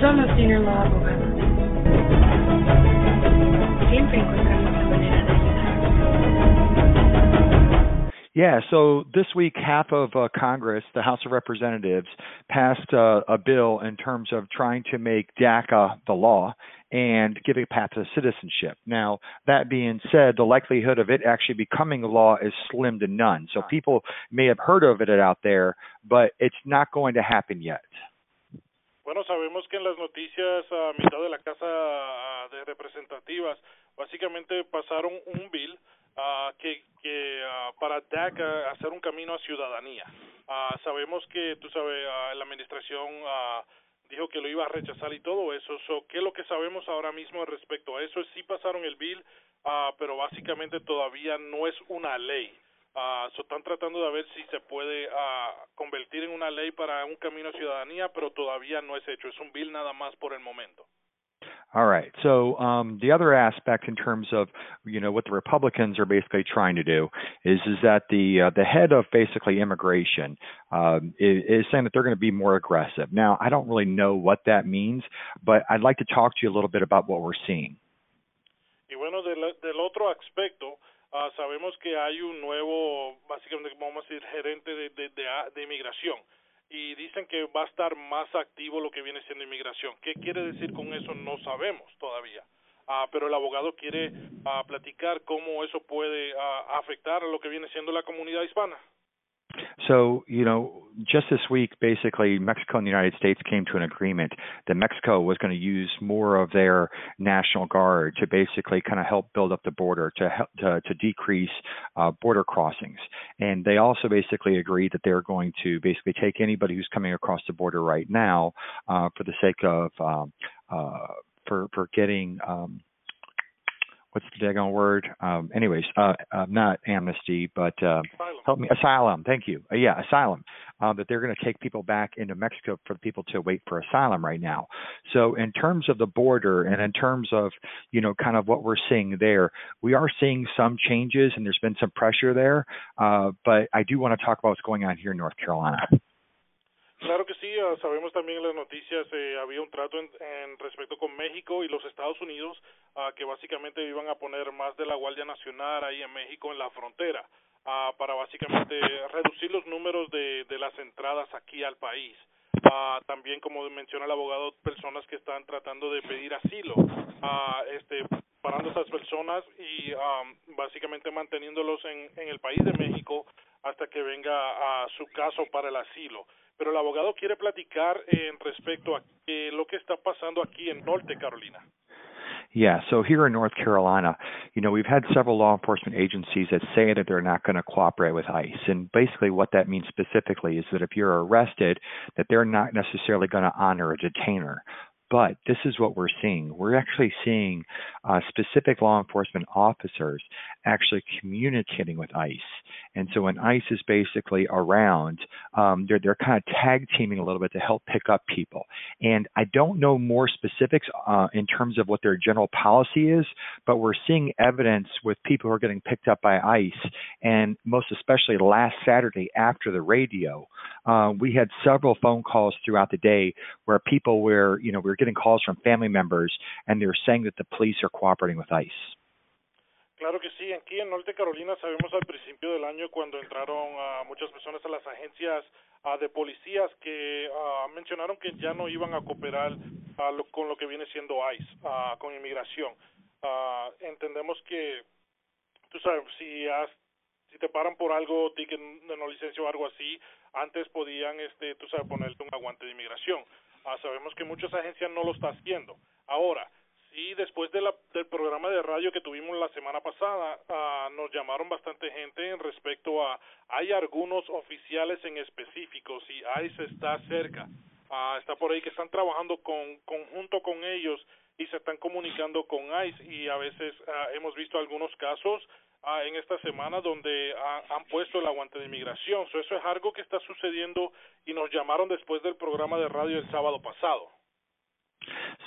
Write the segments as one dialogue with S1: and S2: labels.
S1: Somos Senior Law Abogados. Siempre encontramos la manera de ayudar.
S2: Yeah, so this week, half of uh, Congress, the House of Representatives, passed uh, a bill in terms of trying to make DACA the law and give a path to citizenship. Now, that being said, the likelihood of it actually becoming a law is slim to none. So people may have heard of it out there, but it's not going to happen yet.
S3: Bueno, sabemos que en las noticias a mitad de la Casa de Representativas básicamente pasaron un bill uh, que, que uh, para DACA hacer un camino a ciudadanía. Uh, sabemos que, tú sabes, la administración dijo que lo iba a rechazar y todo eso. So, ¿Qué es lo que sabemos ahora mismo respecto a eso? Sí pasaron el bill, pero básicamente todavía no es una ley. Uh, so están tratando de ver si se puede uh, convertir en una ley para un camino a ciudadanía, pero todavía no es hecho. Es un bill nada más por el momento.
S2: All right. So um, the other aspect, in terms of you know what the Republicans are basically trying to do, is is that the uh, the head of basically immigration um, is, is saying that they're going to be more aggressive. Now, I don't really know what that means, but I'd like to talk to you a little bit about what we're seeing.
S3: Y bueno, del, del otro aspecto. Uh, sabemos que hay un nuevo, básicamente, vamos a decir, gerente de, de, de, de, inmigración y dicen que va a estar más activo lo que viene siendo inmigración. ¿Qué quiere decir con eso? No sabemos todavía. Uh, pero el abogado quiere platicar cómo eso puede afectar a lo que viene siendo la comunidad hispana.
S2: So, you know, just this week, basically, Mexico and the United States came to an agreement that Mexico was going to use more of their National Guard to basically kind of help build up the border, to help, to, to decrease uh, border crossings. And they also basically agreed that they're going to basically take anybody who's coming across the border right now uh, for the sake of um, uh, for for getting um, what's the daggone word? Um, anyways, uh, uh, not amnesty, but uh, help me, asylum. Thank you. Uh, yeah, asylum. Uh, that they're going to take people back into Mexico for people to wait for asylum right now. So, in terms of the border and in terms of you know kind of what we're seeing there, we are seeing some changes and there's been some pressure there. Uh, but I do want to talk about what's going on here in North Carolina.
S3: Claro que sí, uh, sabemos también en las noticias eh, había un trato en, en, respecto con México y los Estados Unidos uh, que básicamente iban a poner más de la Guardia Nacional ahí en México en la frontera uh, para básicamente reducir los números de, de las entradas aquí al país. también, como menciona el abogado, personas que están tratando de pedir asilo, este, parando a esas personas y um, básicamente manteniéndolos en, en el país de México hasta que venga a su caso para el asilo pero el abogado quiere platicar en respecto a eh, lo que está pasando aquí en Norte Carolina.
S2: Yeah, so here in North Carolina, you know, we've had several law enforcement agencies that say that they're not going to cooperate with ICE. And basically what that means specifically is that if you're arrested, that they're not necessarily going to honor a detainer. But this is what we're seeing. We're actually seeing uh, specific law enforcement officers actually communicating with ICE. And so when ICE is basically around, um, they're they're kind of tag teaming a little bit to help pick up people. And I don't know more specifics uh, in terms of what their general policy is, but we're seeing evidence with people who are getting picked up by ICE, and most especially last Saturday after the radio, uh, we had several phone calls throughout the day where people were, you know, we were getting calls from family members, and they're saying that the police are cooperating with ICE.
S3: Claro que sí, aquí en Norte Carolina sabemos al principio del año cuando entraron uh, muchas personas a las agencias uh, de policías que uh, mencionaron que ya no iban a cooperar lo, con lo que viene siendo ICE, con inmigración. entendemos que, tú sabes, si, has, si te paran por algo, ticket de no licencia o algo así, antes podían, este, tú sabes, ponerte un aguante de inmigración. sabemos que muchas agencias no lo están haciendo. Ahora, Sí, después de la, del programa de radio que tuvimos la semana pasada, uh, nos llamaron bastante gente en respecto a, hay algunos oficiales en específico, si ICE está cerca, uh, está por ahí que están trabajando con, conjunto con ellos y se están comunicando con ICE y a veces uh, hemos visto algunos casos en esta semana donde han puesto el aguante de inmigración. So, eso es algo que está sucediendo y nos llamaron después del programa de radio el sábado pasado.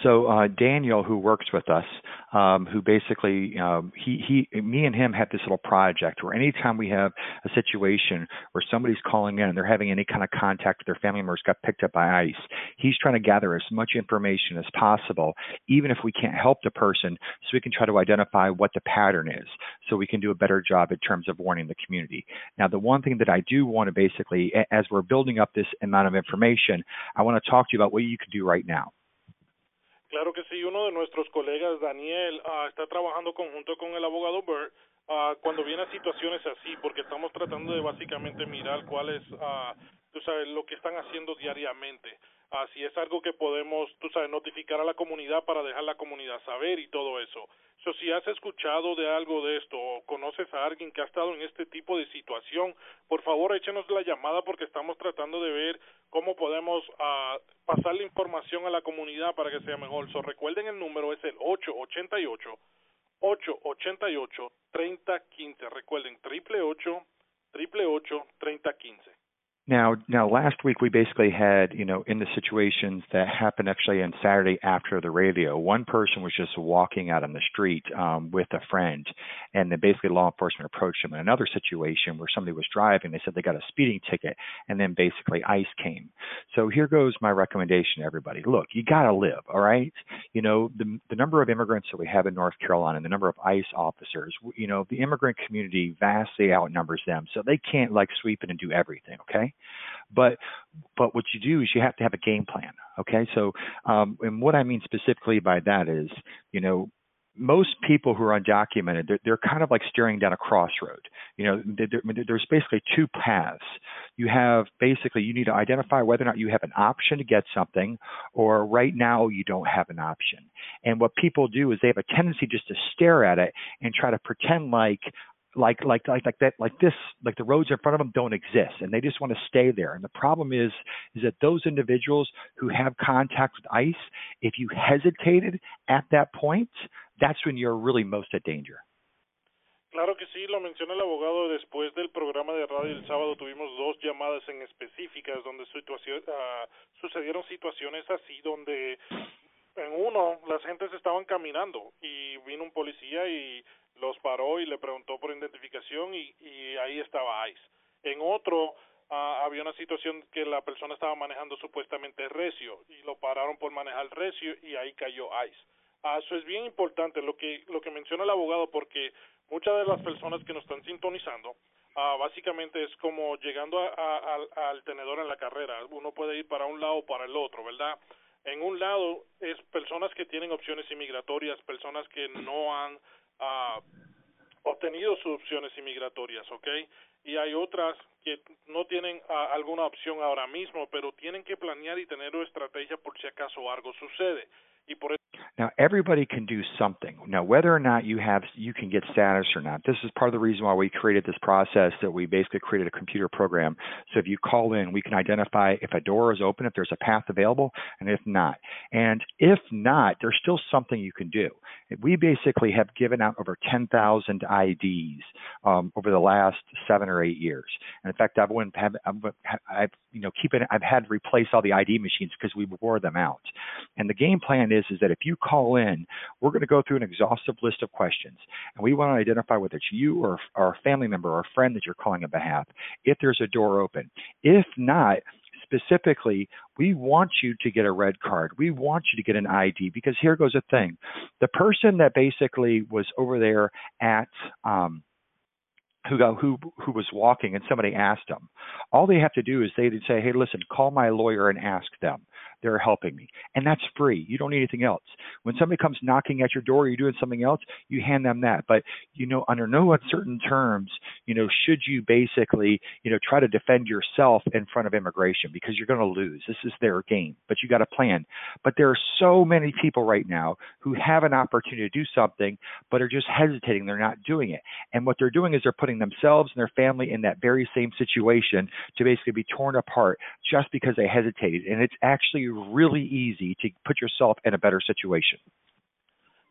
S2: So uh, Daniel, who works with us, um, who basically um, he he me and him have this little project where anytime we have a situation where somebody's calling in and they're having any kind of contact with their family members got picked up by ICE, he's trying to gather as much information as possible, even if we can't help the person, so we can try to identify what the pattern is, so we can do a better job in terms of warning the community. Now, the one thing that I do want to basically, as we're building up this amount of information, I want to talk to you about what you can do right now.
S3: Claro que sí, uno de nuestros colegas, Daniel, uh, está trabajando conjunto con el abogado Burt uh, cuando vienen situaciones así, porque estamos tratando de básicamente mirar cuál es, uh, tú sabes, lo que están haciendo diariamente. Si es algo que podemos, tú sabes, notificar a la comunidad para dejar la comunidad saber y todo eso. So, si has escuchado de algo de esto o conoces a alguien que ha estado en este tipo de situación, por favor échenos la llamada porque estamos tratando de ver cómo podemos uh, pasar la información a la comunidad para que sea mejor. So, recuerden el número es el 888 888 3015. Recuerden triple 888 3015.
S2: Now, now, last week we basically had, you know, in the situations that happened actually on Saturday after the radio, one person was just walking out on the street um, with a friend, and then basically law enforcement approached him. In another situation where somebody was driving, they said they got a speeding ticket, and then basically ICE came. So here goes my recommendation to everybody: Look, you got to live, all right? You know, the the number of immigrants that we have in North Carolina, and the number of ICE officers, you know, the immigrant community vastly outnumbers them, so they can't like sweep in and do everything, okay? But but what you do is you have to have a game plan. Okay, so um, and what I mean specifically by that is, you know, most people who are undocumented, they're, they're kind of like staring down a crossroad. You know, there's basically two paths. You have basically you need to identify whether or not you have an option to get something, or right now you don't have an option. And what people do is they have a tendency just to stare at it and try to pretend like like like like like that like this like the roads in front of them don't exist and they just want to stay there and the problem is is that those individuals who have contact with ice if you hesitated at that point that's when you're really most at danger
S3: Claro que sí, lo menciona el abogado. Después del programa de radio el sábado tuvimos dos llamadas en específicas donde situación, uh, sucedieron situaciones así donde en uno las gentes estaban caminando y vino un policía y los paró y le preguntó por identificación y, y ahí estaba ICE. En otro uh, había una situación que la persona estaba manejando supuestamente recio y lo pararon por manejar recio y ahí cayó ICE. Uh, eso es bien importante lo que lo que menciona el abogado porque muchas de las personas que nos están sintonizando uh, básicamente es como llegando a, al tenedor en la carrera. Uno puede ir para un lado o para el otro, ¿verdad? En un lado es personas que tienen opciones inmigratorias, personas que no han uh, obtenido sus opciones inmigratorias, ¿ok? Y hay otras que no tienen uh, alguna opción ahora mismo, pero tienen que planear y tener una estrategia por si acaso algo sucede. Y por
S2: now everybody can do something. Now whether or not you have you can get status or not. This is part of the reason why we created this process that we basically created a computer program. So if you call in, we can identify if a door is open, if there's a path available, and if not. And if not, there's still something you can do. We basically have given out over 10,000 IDs um, over the last seven or eight years. And in fact, I've have I've, you know keep it I've had to replace all the ID machines because we wore them out. And the game plan is is that if you call in, we're going to go through an exhaustive list of questions, and we want to identify whether it's you or, or a family member or a friend that you're calling on behalf. If there's a door open, if not, specifically, we want you to get a red card. We want you to get an ID because here goes a thing. The person that basically was over there at um, who got who who was walking and somebody asked them all they have to do is they'd say hey listen call my lawyer and ask them they're helping me. And that's free. You don't need anything else. When somebody comes knocking at your door you're doing something else you hand them that. But you know under no uncertain terms you know should you basically you know try to defend yourself in front of immigration because you're going to lose. This is their game but you got a plan. But there are so many people right now who have an opportunity to do something but are just hesitating. They're not doing it. And what they're doing is they're putting themselves and their family in that very same situation to basically be torn apart just because they hesitated. And it's actually really easy to put yourself in a better situation.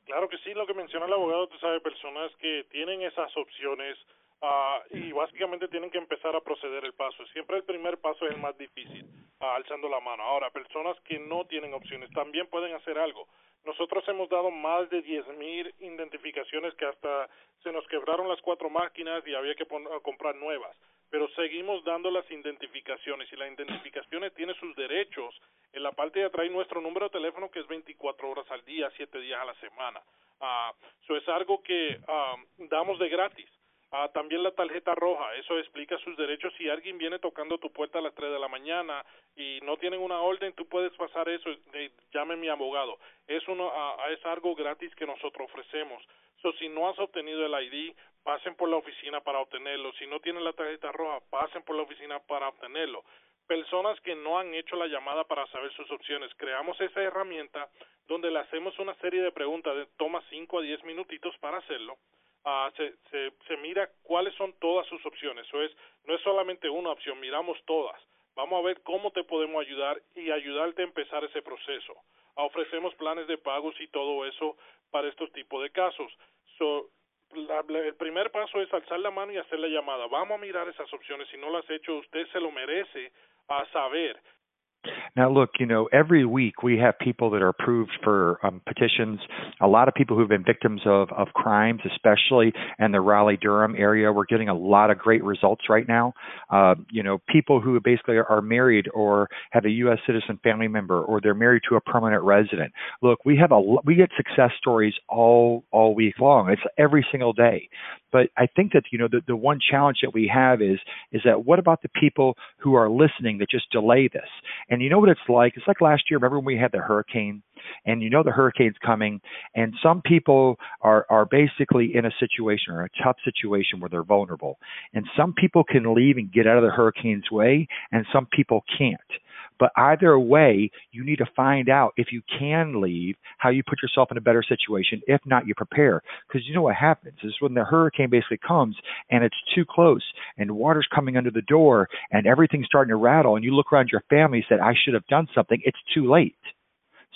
S3: Claro que sí, lo que menciona el abogado, tú sabes, personas que tienen esas opciones Uh, y básicamente tienen que empezar a proceder el paso. Siempre el primer paso es el más difícil, uh, alzando la mano. Ahora, personas que no tienen opciones también pueden hacer algo. Nosotros hemos dado más de 10.000 identificaciones que hasta se nos quebraron las cuatro máquinas y había que comprar nuevas. Pero seguimos dando las identificaciones y las identificaciones tienen sus derechos. En la parte de atrás nuestro número de teléfono que es 24 horas al día, 7 días a la semana. Uh, eso es algo que uh, damos de gratis. Ah, también la tarjeta roja, eso explica sus derechos. Si alguien viene tocando tu puerta a las 3 de la mañana y no tienen una orden, tú puedes pasar eso, de, llame mi abogado. Es, uno, uh, es algo gratis que nosotros ofrecemos. So, si no has obtenido el ID, pasen por la oficina para obtenerlo. Si no tienen la tarjeta roja, pasen por la oficina para obtenerlo. Personas que no han hecho la llamada para saber sus opciones, creamos esa herramienta donde le hacemos una serie de preguntas, de, toma 5 a 10 minutitos para hacerlo uh, se, se, mira cuáles son todas sus opciones. Eso es, no es solamente una opción, miramos todas. Vamos a ver cómo te podemos ayudar y ayudarte a empezar ese proceso. Uh, ofrecemos planes de pagos y todo eso para estos tipos de casos. So, la, el primer paso es alzar la mano y hacer la llamada. Vamos a mirar esas opciones. Si no las ha hecho, usted se lo merece a saber
S2: Now, look, you know, every week we have people that are approved for um, petitions. A lot of people who've been victims of, of crimes, especially in the Raleigh Durham area. We're getting a lot of great results right now. Uh, you know, people who basically are married or have a U.S. citizen family member or they're married to a permanent resident. Look, we have a we get success stories all all week long. It's every single day. But I think that you know the the one challenge that we have is is that what about the people who are listening that just delay this? And you know what it's like? It's like last year. Remember when we had the hurricane, and you know the hurricane's coming, and some people are are basically in a situation or a tough situation where they're vulnerable, and some people can leave and get out of the hurricane's way, and some people can't. But either way, you need to find out if you can leave, how you put yourself in a better situation. If not, you prepare. Because you know what happens is when the hurricane basically comes and it's too close and water's coming under the door and everything's starting to rattle and you look around your family and said, I should have done something, it's too late.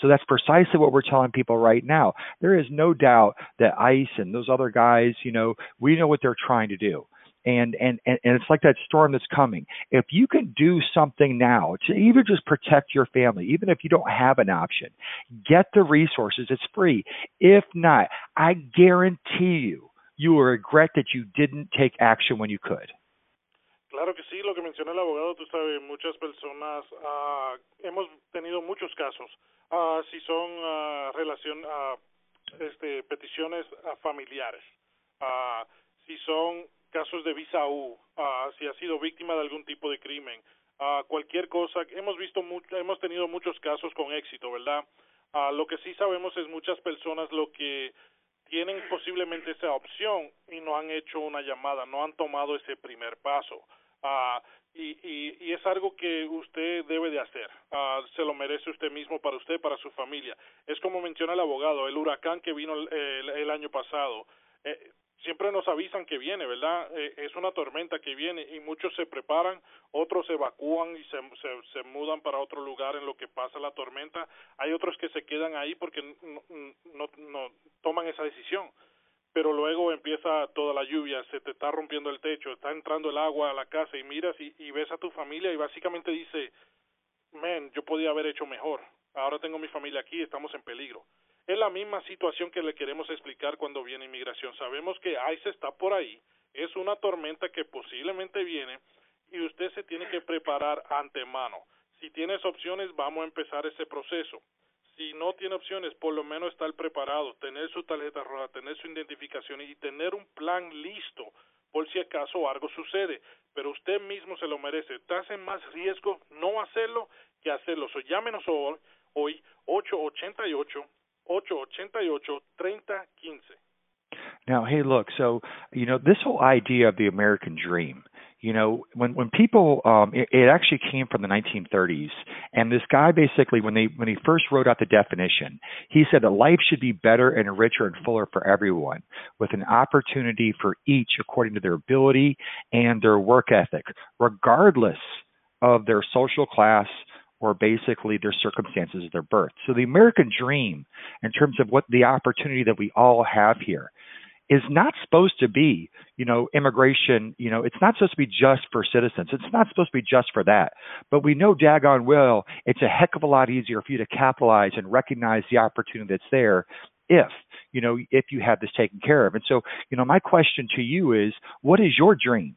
S2: So that's precisely what we're telling people right now. There is no doubt that ICE and those other guys, you know, we know what they're trying to do and and and and it's like that storm that's coming. If you can do something now to even just protect your family even if you don't have an option get the resources. It's free. If not i guarantee you you will regret that you didn't take action when you could.
S3: Claro que sí, lo que menciona el abogado, tú sabes, muchas personas, uh, hemos tenido muchos casos, uh, si son uh, relación, uh, este, peticiones familiares, si son casos de visa U, uh, si ha sido víctima de algún tipo de crimen, uh, cualquier cosa. Hemos visto mucho, hemos tenido muchos casos con éxito, ¿verdad? Uh, lo que sí sabemos es muchas personas lo que tienen posiblemente esa opción y no han hecho una llamada, no han tomado ese primer paso. Uh, y, y, y es algo que usted debe de hacer. Uh, se lo merece usted mismo para usted, para su familia. Es como menciona el abogado, el huracán que vino el, el, el año pasado. Eh, siempre nos avisan que viene, ¿verdad? Eh, es una tormenta que viene y muchos se preparan, otros se evacúan y se, se, se, mudan para otro lugar en lo que pasa la tormenta. Hay otros que se quedan ahí porque no, no, toman esa decisión. Pero luego empieza toda la lluvia, se te está rompiendo el techo, está entrando el agua a la casa y miras y, y ves a tu familia y básicamente dice, man, yo podía haber hecho mejor. Ahora tengo mi familia aquí, estamos en peligro es la misma situación que le queremos explicar cuando viene inmigración. Sabemos que ICE está por ahí, es una tormenta que posiblemente viene y usted se tiene que preparar antemano. Si tienes opciones, vamos a empezar ese proceso. Si no tiene opciones, por lo menos estar preparado, tener su tarjeta roja, tener su identificación y tener un plan listo por si acaso algo sucede. Pero usted mismo se lo merece. Estás en más riesgo no hacerlo que hacerlo. So, llámenos hoy, hoy 888 888-3015.
S2: Now, hey, look, so, you know, this whole idea of the American dream, you know, when when people, um, it, it actually came from the 1930s, and this guy basically, when they when he first wrote out the definition, he said that life should be better and richer and fuller for everyone, with an opportunity for each according to their ability and their work ethic, regardless of their social class, or basically their circumstances of their birth. So the American dream, in terms of what the opportunity that we all have here, is not supposed to be, you know, immigration, you know, it's not supposed to be just for citizens. It's not supposed to be just for that. But we know daggone well it's a heck of a lot easier for you to capitalize and recognize the opportunity that's there if, you know, if you have this taken care of. And so, you know, my question to you is what is your dream?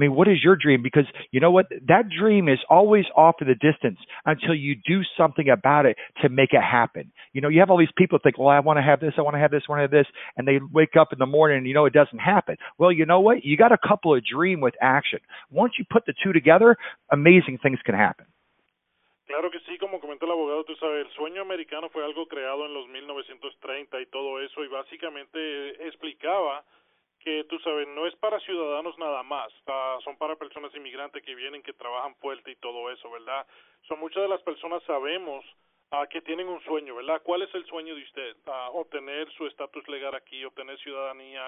S2: I mean, what is your dream? Because you know what? That dream is always off in the distance until you do something about it to make it happen. You know, you have all these people think, well, I want to have this, I want to have this, I want to have this, and they wake up in the morning and you know it doesn't happen. Well, you know what? You got to couple a dream with action. Once you put the two together, amazing things can happen.
S3: Claro que sí, como comentó el abogado, tú sabes, el sueño americano fue algo creado en los 1930 y todo eso, y básicamente explicaba que tú sabes, no es para ciudadanos nada más, son para personas inmigrantes que vienen, que trabajan fuerte y todo eso, ¿verdad? Son muchas de las personas sabemos uh, que tienen un sueño, ¿verdad? ¿Cuál es el sueño de usted? Uh, obtener su estatus legal aquí, obtener ciudadanía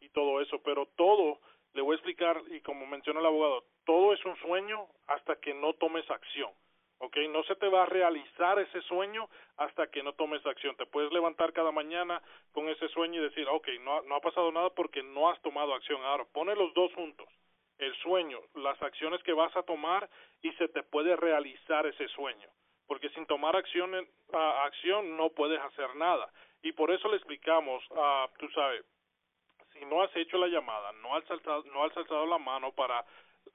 S3: y todo eso, pero todo, le voy a explicar, y como menciona el abogado, todo es un sueño hasta que no tomes acción. ¿Ok? No se te va a realizar ese sueño hasta que no tomes acción. Te puedes levantar cada mañana con ese sueño y decir, ok, no, no ha pasado nada porque no has tomado acción. Ahora, pone los dos juntos, el sueño, las acciones que vas a tomar y se te puede realizar ese sueño. Porque sin tomar acción, acción no puedes hacer nada. Y por eso le explicamos, uh, tú sabes, si no has hecho la llamada, no has saltado, no has alzado la mano para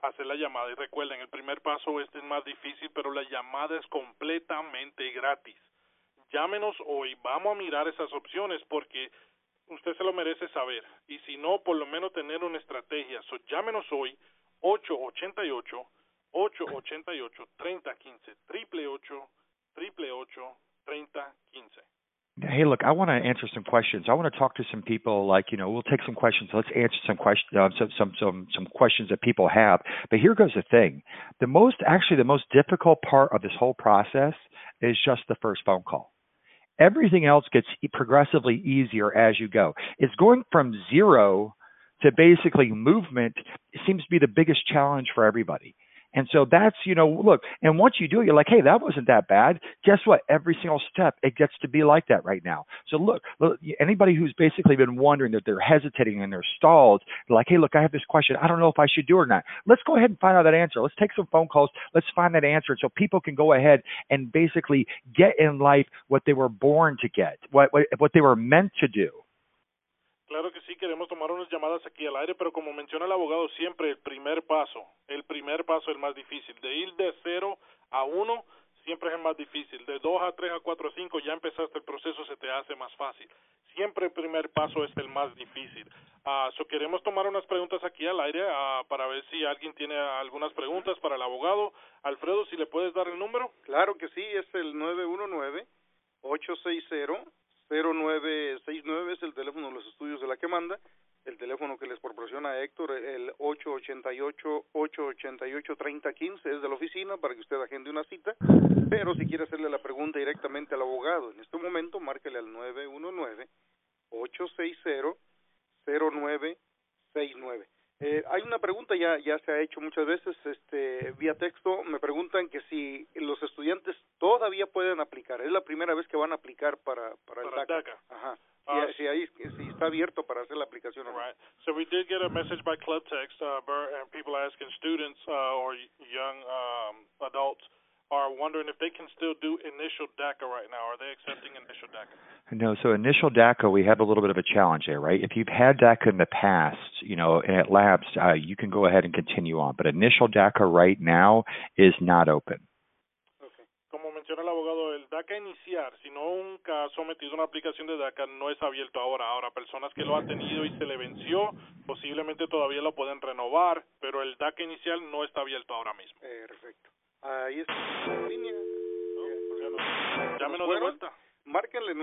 S3: hacer la llamada. Y recuerden, el primer paso este es más difícil, pero la llamada es completamente gratis. Llámenos hoy, vamos a mirar esas opciones porque usted se lo merece saber. Y si no, por lo menos tener una estrategia. So, llámenos hoy, 888 888 3015 triple 8 triple 8 3015
S2: Hey, look, I want to answer some questions. I want to talk to some people. Like, you know, we'll take some questions. Let's answer some questions, uh, some, some, some, some questions that people have. But here goes the thing: the most, actually, the most difficult part of this whole process is just the first phone call. Everything else gets progressively easier as you go. It's going from zero to basically movement seems to be the biggest challenge for everybody. And so that's, you know, look, and once you do it, you're like, hey, that wasn't that bad. Guess what? Every single step, it gets to be like that right now. So look, look anybody who's basically been wondering that they're hesitating and they're stalled, they're like, hey, look, I have this question. I don't know if I should do it or not. Let's go ahead and find out that answer. Let's take some phone calls. Let's find that answer so people can go ahead and basically get in life what they were born to get, what, what, what they were meant to do.
S3: Claro que sí, queremos tomar unas llamadas aquí al aire, pero como menciona el abogado, siempre el primer paso, el primer paso es el más difícil. De ir de cero a uno siempre es el más difícil. De dos a tres a cuatro a cinco ya empezaste el proceso, se te hace más fácil. Siempre el primer paso es el más difícil. Uh, so queremos tomar unas preguntas aquí al aire uh, para ver si alguien tiene algunas preguntas para el abogado. Alfredo, si le puedes dar el número.
S4: Claro que sí, es el 919 860 0969 es el teléfono de los estudios de la que manda, el teléfono que les proporciona Héctor, el 888-888-3015 es de la oficina para que usted agende una cita, pero si quiere hacerle la pregunta directamente al abogado, en este momento márquele al 919-860-0969. Eh, hay una pregunta ya ya se ha hecho muchas veces este vía texto. Me preguntan que si los estudiantes todavía pueden aplicar. Es la primera vez que van a aplicar para para,
S3: para
S4: el DACA,
S3: DACA.
S4: ajá.
S3: Uh,
S4: si, si, ahí, si está abierto para hacer la aplicación
S3: right. So we did get a message by club text uh, and people asking students uh, or young um, adults are wondering if they can still do initial DACA right now. Are they accepting initial DACA?
S2: No, so initial DACA, we have a little bit of a challenge there, right? If you've had DACA in the past, you know, and it lapsed, uh, you can go ahead and continue on. But initial DACA right now is not open.
S3: Okay. Como menciona el abogado, el DACA iniciar, si nunca ha sometido una aplicación de DACA, no es abierto ahora. Ahora, personas que lo han tenido y se le venció, posiblemente todavía lo pueden renovar, pero el DACA inicial no está abierto ahora mismo.
S4: Eh, perfecto. Ahí está en línea.
S3: No, Llámenos de vuelta.
S4: Márquenle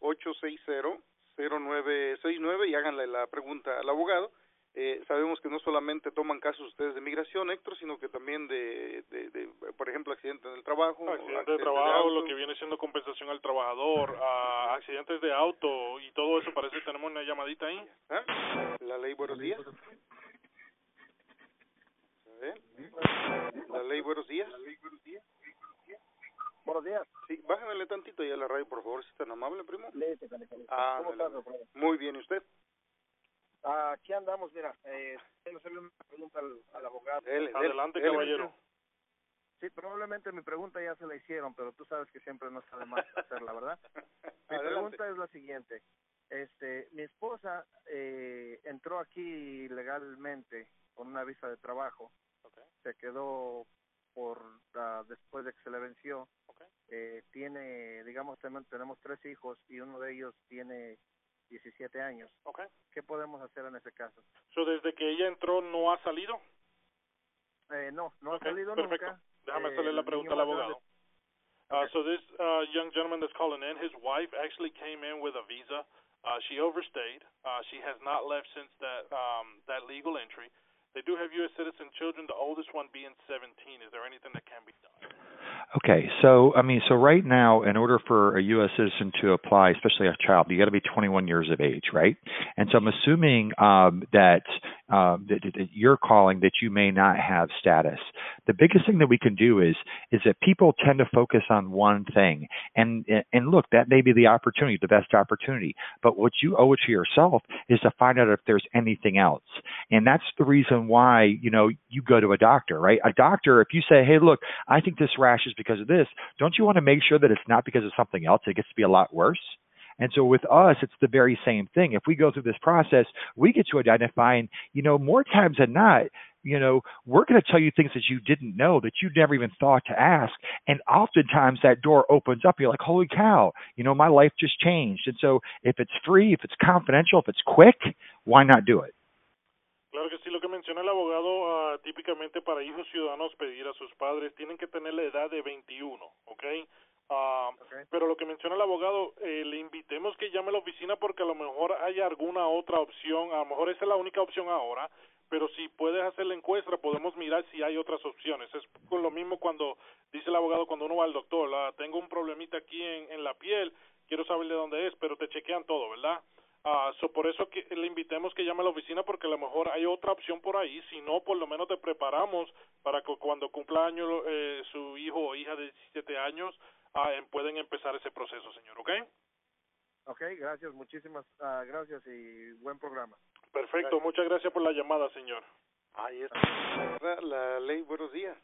S4: 919-860-0969 y háganle la pregunta al abogado. Eh, sabemos que no solamente toman casos ustedes de migración, Héctor, sino que también de, de, de por ejemplo, accidentes del trabajo.
S3: Accidentes de trabajo, de lo que viene siendo compensación al trabajador, uh, accidentes de auto y todo eso. Parece que tenemos una llamadita ahí.
S4: ¿Ah? La ley, buenos días. La ley, buenos días.
S5: Buenos días.
S4: Sí, bájamele tantito ya a la radio, por favor, si es tan amable, primo.
S5: Léete, California.
S4: Ah,
S5: ¿Cómo estás?
S4: Muy bien, ¿y usted?
S5: Aquí andamos, mira. Eh, quiero hacerle una pregunta al, al abogado.
S4: Dele, dele,
S3: Adelante,
S4: dele,
S3: caballero.
S5: Sí, probablemente mi pregunta ya se la hicieron, pero tú sabes que siempre no está de más hacerla, ¿verdad? Mi
S4: Adelante.
S5: pregunta es la siguiente. Este, mi esposa eh, entró aquí legalmente con una visa de trabajo. Se quedó por ah, después de que se le venció.
S3: Okay.
S5: Eh, tiene, digamos, tenemos, tres hijos y uno de ellos tiene 17 años.
S3: Okay.
S5: ¿Qué podemos hacer en ese caso?
S3: So, desde que ella entró, ¿no ha salido?
S5: Eh, no, no ha salido
S3: perfecto.
S5: nunca.
S3: Déjame
S5: Eh,
S3: hacerle la pregunta al abogado. Uh, so this uh, young gentleman that's calling in, his wife actually came in with a visa. Uh, she overstayed. Uh, she has not left since that um, that legal entry. They do have U.S. citizen children. The oldest one being 17. Is there anything that can be done?
S2: Okay, so I mean, so right now, in order for a U.S. citizen to apply, especially a child, you got to be 21 years of age, right? And so I'm assuming um, that, um, that that you're calling that you may not have status. The biggest thing that we can do is is that people tend to focus on one thing, and and look, that may be the opportunity, the best opportunity. But what you owe it to yourself is to find out if there's anything else, and that's the reason why you know you go to a doctor, right? A doctor, if you say, hey, look, I think this rash is because of this, don't you want to make sure that it's not because of something else? It gets to be a lot worse. And so with us, it's the very same thing. If we go through this process, we get to identifying, you know, more times than not, you know, we're going to tell you things that you didn't know that you never even thought to ask. And oftentimes that door opens up. You're like, holy cow, you know, my life just changed. And so if it's free, if it's confidential, if it's quick, why not do it?
S3: Claro que sí, lo que menciona el abogado, ah, típicamente para hijos ciudadanos pedir a sus padres tienen que tener la edad de 21, ¿ok?
S5: Ok.
S3: Pero lo que menciona el abogado, eh, le invitemos que llame a la oficina porque a lo mejor hay alguna otra opción, a lo mejor esa es la única opción ahora, pero si puedes hacer la encuesta podemos mirar si hay otras opciones. Es con lo mismo cuando dice el abogado cuando uno va al doctor, "Ah, tengo un problemita aquí en, en la piel, quiero saber de dónde es, pero te chequean todo, ¿verdad? Ah, so por eso que le invitemos que llame a la oficina porque a lo mejor hay otra opción por ahí, si no por lo menos te preparamos para que cuando cumpla año eh, su hijo o hija de 17 años ah, em- pueden empezar ese proceso, señor, ¿ok?
S5: Ok, gracias, muchísimas ah, gracias y buen programa.
S3: Perfecto, muchas gracias por la llamada, señor.
S4: Ahí está. La, ley, buenos días.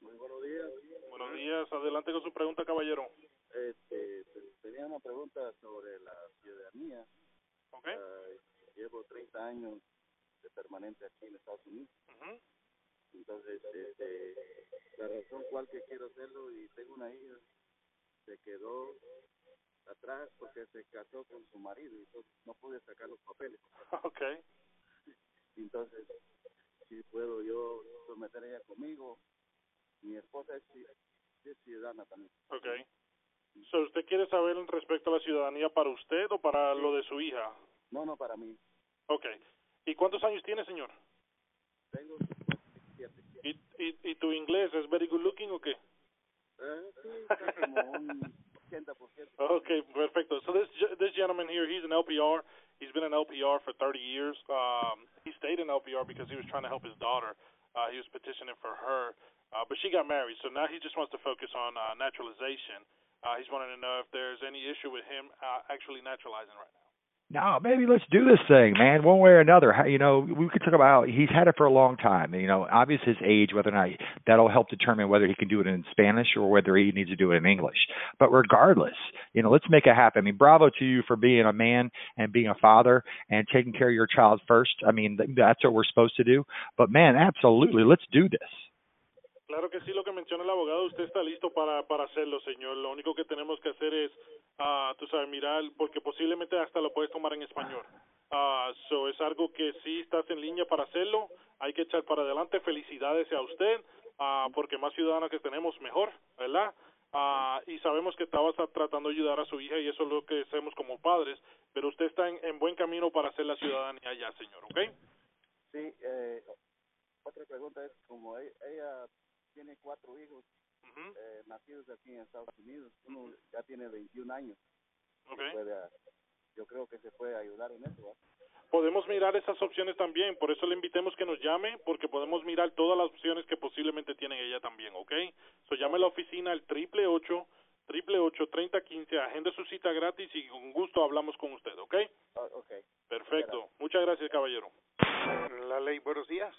S5: Muy buenos días.
S3: Buenos días, adelante con su pregunta, caballero.
S6: Este, tenía una pregunta sobre la ciudadanía.
S3: ¿Ok?
S6: Ah, llevo 30 años de permanente aquí en Estados Unidos.
S3: Ujú.
S6: Entonces, este, la razón cual que quiero hacerlo y tengo una hija, se quedó atrás porque se casó con su marido y entonces no pude sacar los papeles.
S3: Ok.
S6: Entonces, si puedo yo someter a ella conmigo, mi esposa es, es ciudadana también.
S3: Ok. So, ¿Usted quiere saber respecto a la ciudadanía para usted o para lo de su hija?
S6: No, no para mí.
S3: Ok. ¿Y cuántos años tiene, señor?
S6: Tengo 57.
S3: ¿Y, y, y tu inglés es very good looking o qué?
S6: Eh, sí, como un 80%.
S3: Okay, perfecto. So this this gentleman here, he's an LPR. He's been an LPR for 30 years. Um, he stayed in LPR because he was trying to help his daughter. Uh, he was petitioning for her, uh, but she got married. So now he just wants to focus on uh, naturalization. Uh, he's wanting to know if there's any issue with him uh, actually naturalizing right now.
S2: No, maybe let's do this thing, man, one way or another. You know, we could talk about he's had it for a long time. You know, obvious his age, whether or not that'll help determine whether he can do it in Spanish or whether he needs to do it in English. But regardless, you know, let's make it happen. I mean, bravo to you for being a man and being a father and taking care of your child first. I mean, that's what we're supposed to do. But man, absolutely, let's do this.
S3: Claro que sí, lo que menciona el abogado, usted está listo para, para hacerlo, señor. Lo único que tenemos que hacer es, ah, tú sabes, mirar, porque posiblemente hasta lo puedes tomar en español. Ah, so es algo que sí estás en línea para hacerlo, hay que echar para adelante. Felicidades a usted, ah, porque más ciudadanos que tenemos, mejor, ¿verdad? Y sabemos que estabas tratando de ayudar a su hija y eso es lo que hacemos como padres, pero usted está en, en buen camino para hacer la ciudadanía ya, señor, ¿ok?
S6: Sí, eh, otra pregunta es, como e- ella tiene cuatro hijos eh, nacidos aquí en Estados Unidos, uno ya tiene 21 años,
S3: ok.
S6: puede, yo creo que se puede ayudar en eso.
S3: podemos mirar esas opciones también. Por eso le invitemos que nos llame, porque podemos mirar todas las opciones que posiblemente tiene ella también, ¿ok? So llame a la oficina al triple ocho triple ocho treinta quince, agende su cita gratis y con gusto hablamos con usted, ¿ok?
S5: Ah.
S3: Perfecto. Muchas gracias, caballero.
S4: La ley, buenos días.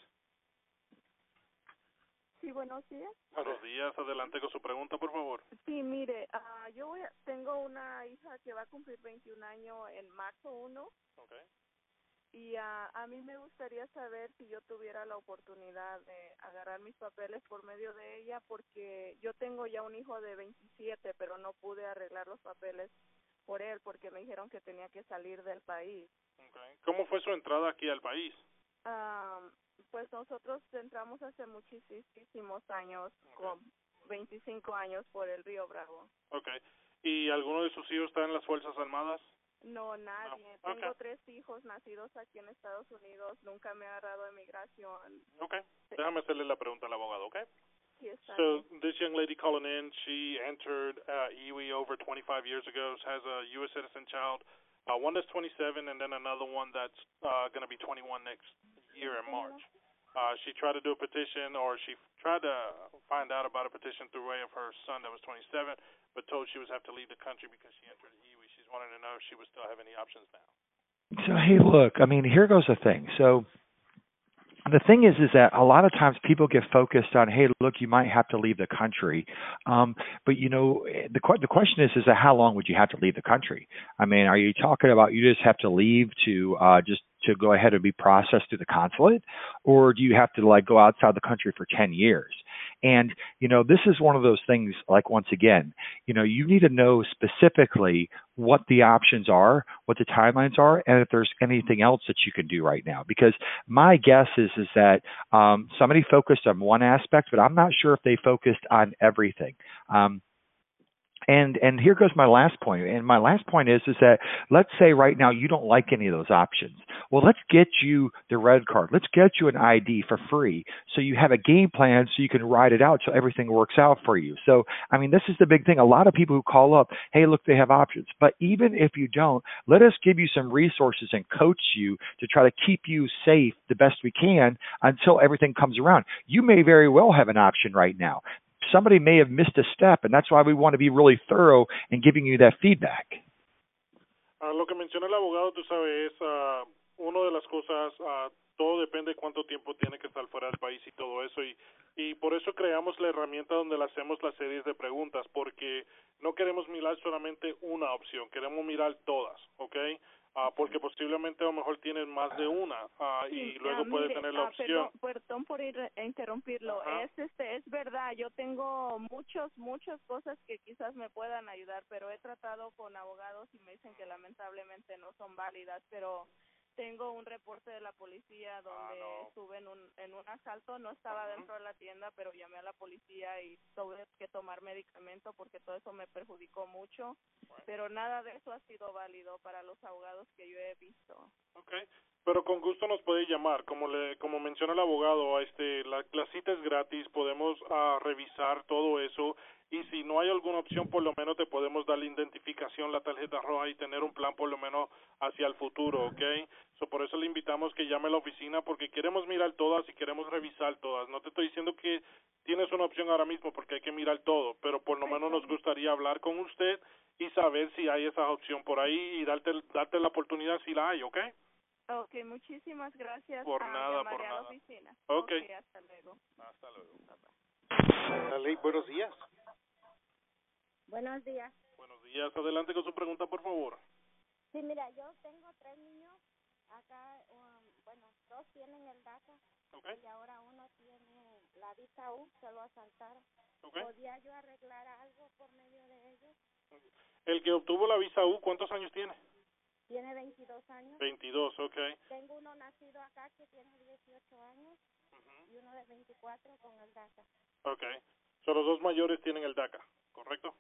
S7: Sí, buenos días.
S3: Buenos días. Adelante con su pregunta, por favor.
S7: Sí, mire, ah, yo voy a- tengo una hija que va a cumplir 21 años en marzo 1
S3: Ok.
S7: y ah, a mí me gustaría saber si yo tuviera la oportunidad de agarrar mis papeles por medio de ella porque yo tengo ya un hijo de 27, pero no pude arreglar los papeles por él porque me dijeron que tenía que salir del país.
S3: Okay. ¿Cómo fue su entrada aquí al país?
S7: Ah, pues nosotros entramos hace muchísimos años, con 25 años por el río Bravo.
S3: Okay. ¿Y alguno de sus hijos está en las Fuerzas Armadas?
S7: No, nadie.
S3: No,
S7: Tengo
S3: ok.
S7: tres hijos nacidos aquí en Estados Unidos. Nunca me ha agarrado emigración.
S3: Okay. Déjame hacerle la pregunta al abogado, okay?
S7: Sí,
S3: So this young lady calling in, she entered uh, over 25 years ago, has a U.S. citizen child, uh, one that's 27, and then another one that's uh, going to be 21 next year in March. Uh, she tried to do a petition, or she tried to find out about a petition through way of her son that was 27, but told she was have to leave the country because she entered EWE. She's wanting to know if she would still have any options now.
S2: So hey, look, I mean, here goes the thing. So the thing is, is that a lot of times people get focused on, hey, look, you might have to leave the country, um, but you know, the the question is, is that how long would you have to leave the country? I mean, are you talking about you just have to leave to uh, just to go ahead and be processed through the consulate, or do you have to like go outside the country for ten years? And you know, this is one of those things. Like once again, you know, you need to know specifically what the options are, what the timelines are, and if there's anything else that you can do right now. Because my guess is is that um, somebody focused on one aspect, but I'm not sure if they focused on everything. Um, and and here goes my last point. And my last point is is that let's say right now you don't like any of those options. Well, let's get you the red card. Let's get you an ID for free, so you have a game plan so you can ride it out so everything works out for you. So I mean, this is the big thing. A lot of people who call up, hey, look, they have options. But even if you don't, let us give you some resources and coach you to try to keep you safe the best we can until everything comes around. You may very well have an option right now. Somebody may have missed a step, and that's why we want to be really thorough in giving you that feedback.
S3: Ah, lo que menciona el abogado, tú sabes, es ah, una de las cosas, ah, todo depende de cuánto tiempo tiene que estar fuera del país y todo eso. Y, y por eso creamos la herramienta donde le hacemos las series de preguntas, porque no queremos mirar solamente una opción, queremos mirar todas, ¿ok? Ah, porque posiblemente a lo mejor tienen más de una ah, y luego puede tener la
S7: ah,
S3: opción.
S7: Perdón, perdón por ir a interrumpirlo. Es este es verdad, yo tengo muchos muchas cosas que quizás me puedan ayudar, pero he tratado con abogados y me dicen que lamentablemente no son válidas, pero tengo un reporte de la policía donde
S3: Ah, no.
S7: estuve en un en un asalto, no estaba dentro de la tienda, pero llamé a la policía y tuve que tomar medicamento porque todo eso me perjudicó mucho, pero nada de eso ha sido válido para los abogados que yo he visto.
S3: Okay, pero con gusto nos puede llamar, como le, como menciona el abogado, este, la, la cita es gratis, podemos ah, revisar todo eso y si no hay alguna opción, por lo menos te podemos dar la identificación, la tarjeta roja y tener un plan por lo menos hacia el futuro, ¿ok? So, por eso le invitamos que llame a la oficina porque queremos mirar todas y queremos revisar todas. No te estoy diciendo que tienes una opción ahora mismo porque hay que mirar todo, pero por lo menos nos gustaría hablar con usted y saber si hay esa opción por ahí y darte, darte la oportunidad si la hay, ¿ok?
S7: Ok, muchísimas gracias.
S3: Por nada, por
S7: a la
S3: nada.
S7: oficina.
S3: Ok.
S7: hasta luego.
S3: Hasta luego.
S4: La ley, buenos días.
S8: Buenos días.
S3: Buenos días. Adelante con su pregunta, por favor.
S8: Sí, mira, yo tengo tres niños. Acá, um, bueno, dos tienen el DACA
S3: ¿Ok?
S8: y ahora uno tiene la visa U, se lo asaltaron.
S3: ¿Ok?
S8: ¿Podía yo arreglar algo por medio de ellos?
S3: El que obtuvo la visa U, ¿cuántos años tiene?
S8: Tiene 22 años.
S3: 22, ok.
S8: Tengo uno nacido acá que tiene 18 años y uno de 24 con el DACA.
S3: Ok. So, los dos mayores tienen el DACA, ¿correcto?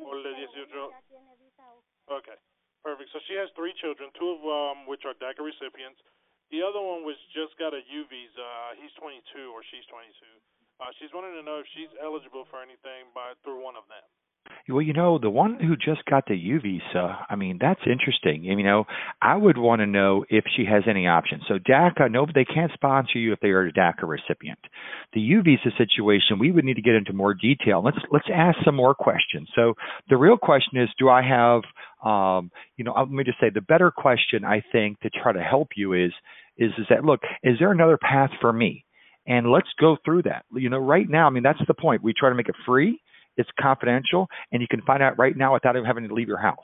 S8: Sí,
S3: O el de
S8: pero
S3: 18.
S8: uno ya tiene visa
S3: Okay. Perfect. So she has three children, two of um, which are DACA recipients. The other one was just got a U visa. Uh, he's 22 or she's 22. Uh, she's wanting to know if she's eligible for anything by through one of them.
S2: Well, you know, the one who just got the U visa, I mean, that's interesting. You know, I would want to know if she has any options. So DACA, no, they can't sponsor you if they are a DACA recipient. The U visa situation, we would need to get into more detail. Let's let's ask some more questions. So the real question is, do I have, um, you know, let me just say, the better question I think to try to help you is, is is that look, is there another path for me? And let's go through that. You know, right now, I mean, that's the point. We try to make it free it's confidential, and you can find out right now without even having to leave your house.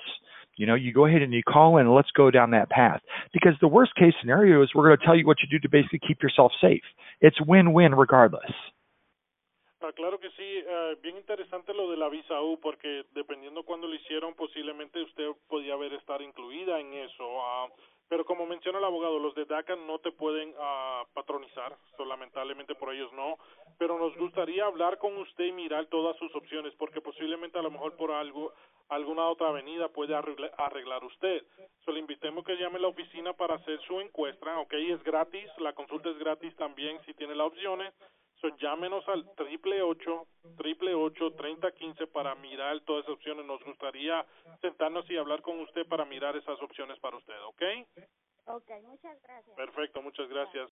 S2: You know, you go ahead and you call in and let's go down that path. Because the worst case scenario is we're going to tell you what to do to basically keep yourself safe. It's win-win regardless.
S3: Ah, claro que sí, uh, bien interesante lo de la visa U porque dependiendo cuándo lo hicieron posiblemente usted podía haber estar incluida en eso. Uh, pero como menciona el abogado, los de DACA no te pueden uh, patronizar, so, lamentablemente por ellos no. Pero nos gustaría hablar con usted y mirar todas sus opciones, porque posiblemente a lo mejor por algo, alguna otra avenida puede arreglar, arreglar usted. So, le invitemos que llame a la oficina para hacer su encuesta, ok, es gratis, la consulta es gratis también si tiene las opciones. Llámenos al triple ocho, triple ocho, treinta quince para mirar todas esas opciones. Nos gustaría sentarnos y hablar con usted para mirar esas opciones para usted, ¿ok?
S8: Ok, muchas gracias.
S3: Perfecto, muchas gracias.